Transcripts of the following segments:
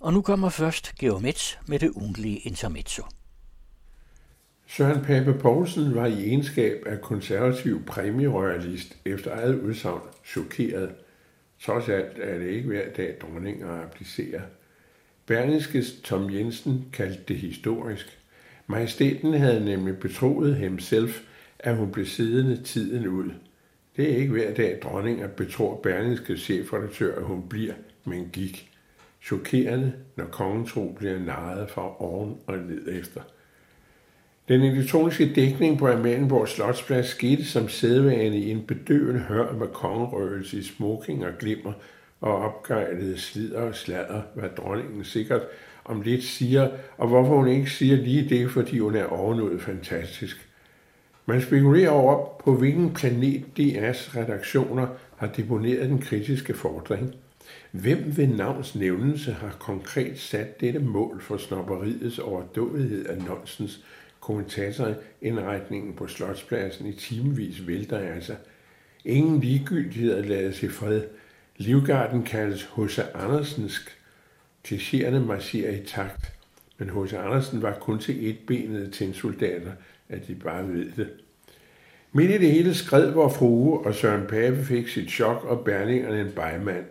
Og nu kommer først Geomets med det ugentlige intermezzo. Søren Pape Poulsen var i egenskab af konservativ præmierøjalist efter eget udsagn chokeret. Trods alt er det ikke hver dag dronninger applicerer. Berlingskes Tom Jensen kaldte det historisk. Majestæten havde nemlig betroet himself, at hun blev siddende tiden ud. Det er ikke hver dag dronninger betror Berlingskes chefredaktør, at hun bliver, men gik. Chokerende, når kongen tro bliver narret fra oven og ned efter. Den elektroniske dækning på Amalienborg Slotsplads skete som sædvane i en bedøvende hør med kongerøgelse i smoking og glimmer og opgejlede slider og sladder, hvad dronningen sikkert om lidt siger, og hvorfor hun ikke siger lige det, fordi hun er overnået fantastisk. Man spekulerer over, på hvilken planet DR's redaktioner har deponeret den kritiske fordring. Hvem ved navns nævnelse har konkret sat dette mål for snopperiets overdådighed af nonsens, kommentatorindretningen på Slotspladsen i timevis vælter altså. Ingen ligegyldighed at lade sig fred. Livgarden kaldes H.C. Andersensk. Tessierne marcherer i takt. Men H.C. Andersen var kun til et benet til en soldater, at de bare ved det. Midt i det hele skred vor frue, og Søren Pape fik sit chok og bærningerne en bejmand.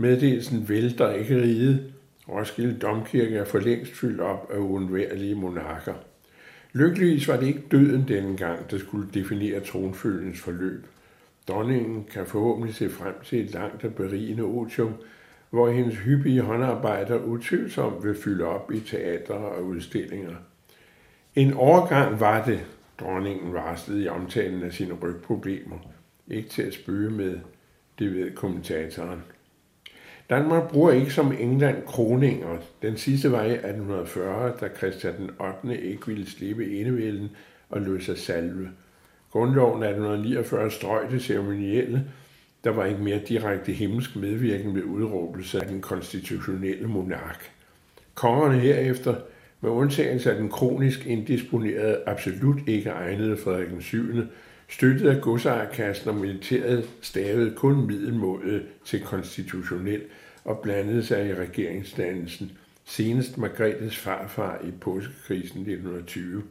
Meddelelsen vælter ikke riget. Roskilde Domkirke er for længst fyldt op af uundværlige monarker. Lykkeligvis var det ikke døden denne gang, der skulle definere tronfølgens forløb. Dronningen kan forhåbentlig se frem til et langt og berigende otium, hvor hendes hyppige håndarbejder utvivlsomt vil fylde op i teater og udstillinger. En overgang var det, dronningen varslede i omtalen af sine rygproblemer. Ikke til at spøge med, det ved kommentatoren. Danmark bruger ikke som England kroninger. Den sidste var i 1840, da Christian den 8. ikke ville slippe enevælden og løse sig salve. Grundloven 1849 strøg det ceremonielle. Der var ikke mere direkte himmelsk medvirken ved udråbelse af den konstitutionelle monark. Kongerne herefter, med undtagelse af den kronisk indisponerede, absolut ikke egnede Frederik den 7., støttet af godsejerkassen og militæret stavede kun middelmådet til konstitutionel og blandede sig i regeringsdannelsen, senest Margrethes farfar i påskekrisen 1920.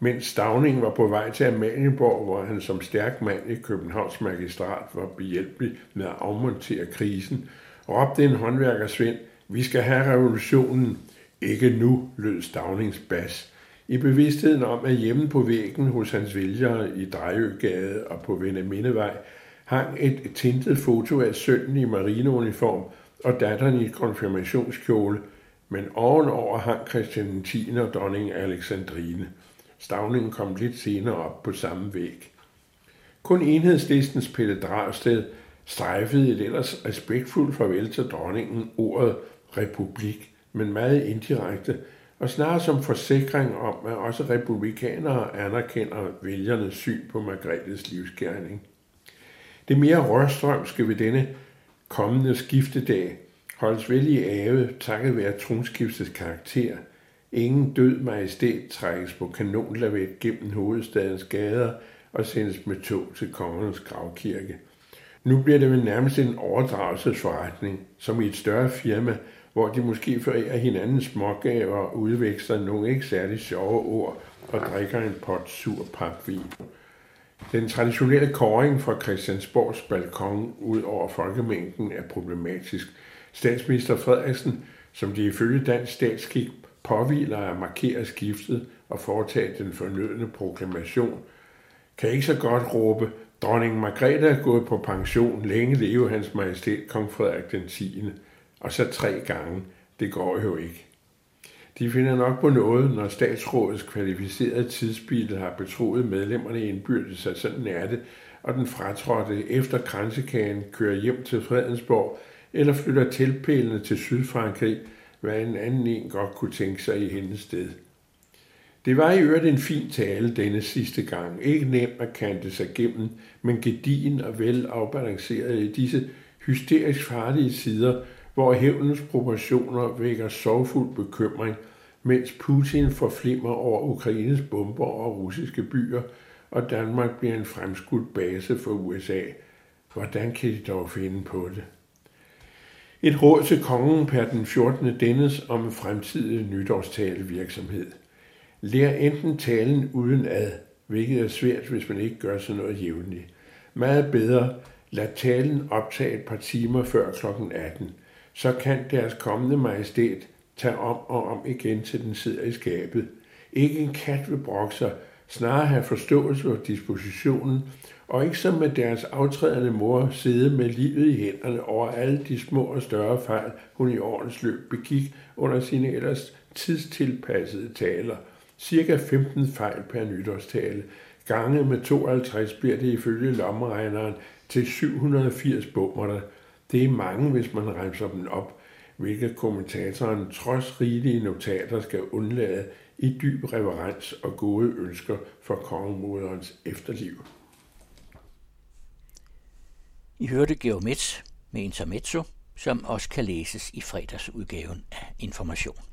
Mens Stavning var på vej til Amalienborg, hvor han som stærk mand i Københavns magistrat var behjælpelig med at afmontere krisen, råbte en håndværkersvend, vi skal have revolutionen. Ikke nu, lød Stavnings bas. I bevidstheden om, at hjemme på væggen hos hans vælgere i Drejøgade og på Vendemindevej hang et tintet foto af sønnen i marineuniform og datteren i konfirmationskjole, men ovenover hang Christian 10. og dronning Alexandrine. Stavningen kom lidt senere op på samme væg. Kun enhedslistens Pelle Dragsted strejfede et ellers respektfuldt farvel til dronningen ordet republik, men meget indirekte, og snarere som forsikring om, at også republikanere anerkender vælgernes syn på Margrethes livskærning. Det mere rørstrømske ved denne kommende skiftedag holdes vel i ave takket være tronskiftets karakter. Ingen død majestæt trækkes på kanonlavet gennem hovedstadens gader og sendes med tog til kongernes gravkirke. Nu bliver det vel nærmest en overdragelsesforretning, som i et større firma, hvor de måske forærer hinanden smågaver og udveksler nogle ikke særlig sjove ord og drikker en pot sur papvin. Den traditionelle koring fra Christiansborgs balkon ud over folkemængden er problematisk. Statsminister Frederiksen, som de ifølge dansk statskik påviler at markere skiftet og foretage den fornødne proklamation, kan ikke så godt råbe, dronning Margrethe er gået på pension, længe leve hans majestæt kong Frederik den 10. Og så tre gange. Det går jo ikke. De finder nok på noget, når statsrådets kvalificerede tidsbil har betroet medlemmerne indbyrdes, at sådan er det, og den fratrådte efter kransekagen kører hjem til Fredensborg eller flytter tilpælene til Sydfrankrig, hvad en anden en godt kunne tænke sig i hendes sted. Det var i øvrigt en fin tale denne sidste gang. Ikke nemt at kante sig gennem, men gedigen og vel afbalanceret i disse hysterisk farlige sider, hvor hævnens proportioner vækker sorgfuld bekymring, mens Putin forflimmer over Ukraines bomber og russiske byer, og Danmark bliver en fremskudt base for USA. Hvordan kan de dog finde på det? Et råd til kongen per den 14. dennes om fremtidig nytårstalevirksomhed. Lær enten talen uden ad, hvilket er svært, hvis man ikke gør sådan noget jævnligt. Meget bedre, lad talen optage et par timer før kl. 18. Så kan deres kommende majestæt tage om og om igen, til den sidder i skabet. Ikke en kat vil brokke sig, snarere have forståelse for dispositionen, og ikke som med deres aftrædende mor sidde med livet i hænderne over alle de små og større fejl, hun i årens løb begik under sine ellers tidstilpassede taler. Cirka 15 fejl per nytårstale. Gange med 52 bliver det ifølge lommeregneren til 780 bummerter. Det er mange, hvis man remser dem op, hvilket kommentatoren trods rigelige notater skal undlade i dyb reverens og gode ønsker for kongemoderens efterliv. I hørte Geomets med intermezzo, som også kan læses i fredagsudgaven af Information.